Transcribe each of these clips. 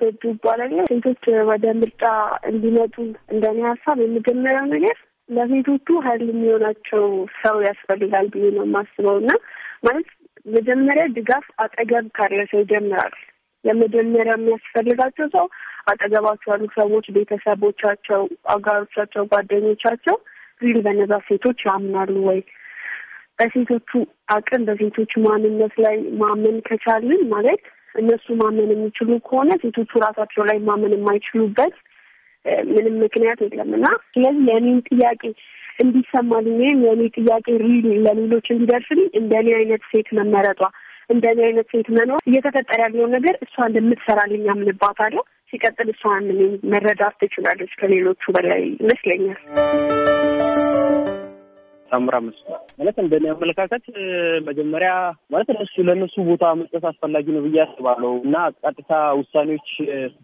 ገጁ ይባላል። ሴቶች ወደ ምርጫ እንዲመጡ እንደኔ ሀሳብ የመጀመሪያው ነገር ለሴቶቹ ኃይል የሚሆናቸው ሰው ያስፈልጋል ብዬ ነው የማስበው እና ማለት መጀመሪያ ድጋፍ አጠገብ ካለ ሰው ይጀምራል። የመጀመሪያ የሚያስፈልጋቸው ሰው አጠገባቸው ያሉ ሰዎች፣ ቤተሰቦቻቸው፣ አጋሮቻቸው፣ ጓደኞቻቸው ሪል በነዛ ሴቶች ያምናሉ ወይ በሴቶቹ አቅም በሴቶች ማንነት ላይ ማመን ከቻልን ማለት እነሱ ማመን የሚችሉ ከሆነ ሴቶቹ ራሳቸው ላይ ማመን የማይችሉበት ምንም ምክንያት የለም እና ስለዚህ የኔን ጥያቄ እንዲሰማልኝ ወይም የኔ ጥያቄ ሪል ለሌሎች እንዲደርስልኝ እንደኔ አይነት ሴት መመረጧ እንደኔ አይነት ሴት መኖር እየተፈጠረ ያለውን ነገር እሷ እንደምትሰራልኝ አምንባታለሁ። ሲቀጥል እሷን መረዳት ትችላለች ከሌሎቹ በላይ ይመስለኛል። ሳምራ መስ ማለት እንደኔ አመለካከት መጀመሪያ ማለት እነሱ ለእነሱ ቦታ መስጠት አስፈላጊ ነው ብዬ አስባለሁ እና ቀጥታ ውሳኔዎች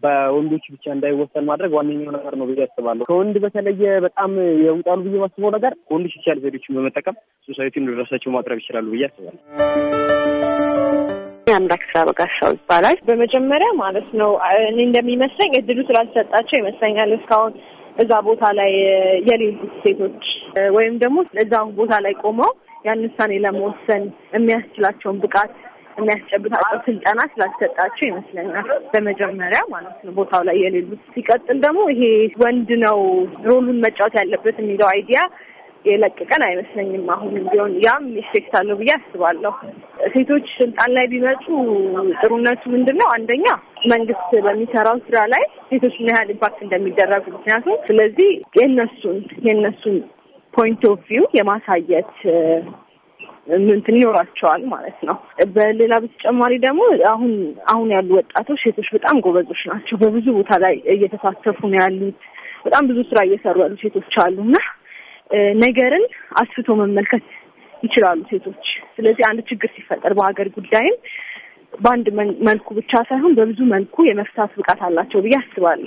በወንዶች ብቻ እንዳይወሰን ማድረግ ዋነኛው ነገር ነው ብዬ አስባለሁ። ከወንድ በተለየ በጣም የውጣሉ ብዬ ማስበው ነገር ከወንድ social ዘዴዎችን በመጠቀም society ን ራሳቸው ማቅረብ ይችላሉ ብዬ አስባለሁ። የአምላክ ስራ በጋሻው ይባላል። በመጀመሪያ ማለት ነው እኔ እንደሚመስለኝ እድሉ ስላልተሰጣቸው ይመስለኛል እስካሁን እዛ ቦታ ላይ የሌሉት ሴቶች ወይም ደግሞ እዛ ቦታ ላይ ቆመው ያን ውሳኔ ለመወሰን የሚያስችላቸውን ብቃት የሚያስጨብጣቸው ስልጠና ስላልሰጣቸው ይመስለኛል። በመጀመሪያ ማለት ነው ቦታው ላይ የሌሉት። ሲቀጥል ደግሞ ይሄ ወንድ ነው role ኡን መጫወት ያለበት የሚለው idea የለቀቀን አይመስለኝም። አሁን ቢሆን ያም effect አለው ብዬ አስባለሁ። ሴቶች ስልጣን ላይ ቢመጡ ጥሩነቱ ምንድን ነው? አንደኛ መንግስት በሚሰራው ስራ ላይ ሴቶች ምን ያህል impact እንደሚደረጉ ምክንያቱም ስለዚህ የእነሱን የእነሱን point of view የማሳየት እንትን ይኖራቸዋል ማለት ነው። በሌላ በተጨማሪ ደግሞ አሁን አሁን ያሉ ወጣቶች ሴቶች በጣም ጎበዞች ናቸው። በብዙ ቦታ ላይ እየተሳተፉ ነው ያሉት። በጣም ብዙ ስራ እየሰሩ ያሉ ሴቶች አሉና ነገርን አስፍቶ መመልከት ይችላሉ ሴቶች። ስለዚህ አንድ ችግር ሲፈጠር በሀገር ጉዳይም በአንድ መልኩ ብቻ ሳይሆን በብዙ መልኩ የመፍታት ብቃት አላቸው ብዬ አስባለሁ።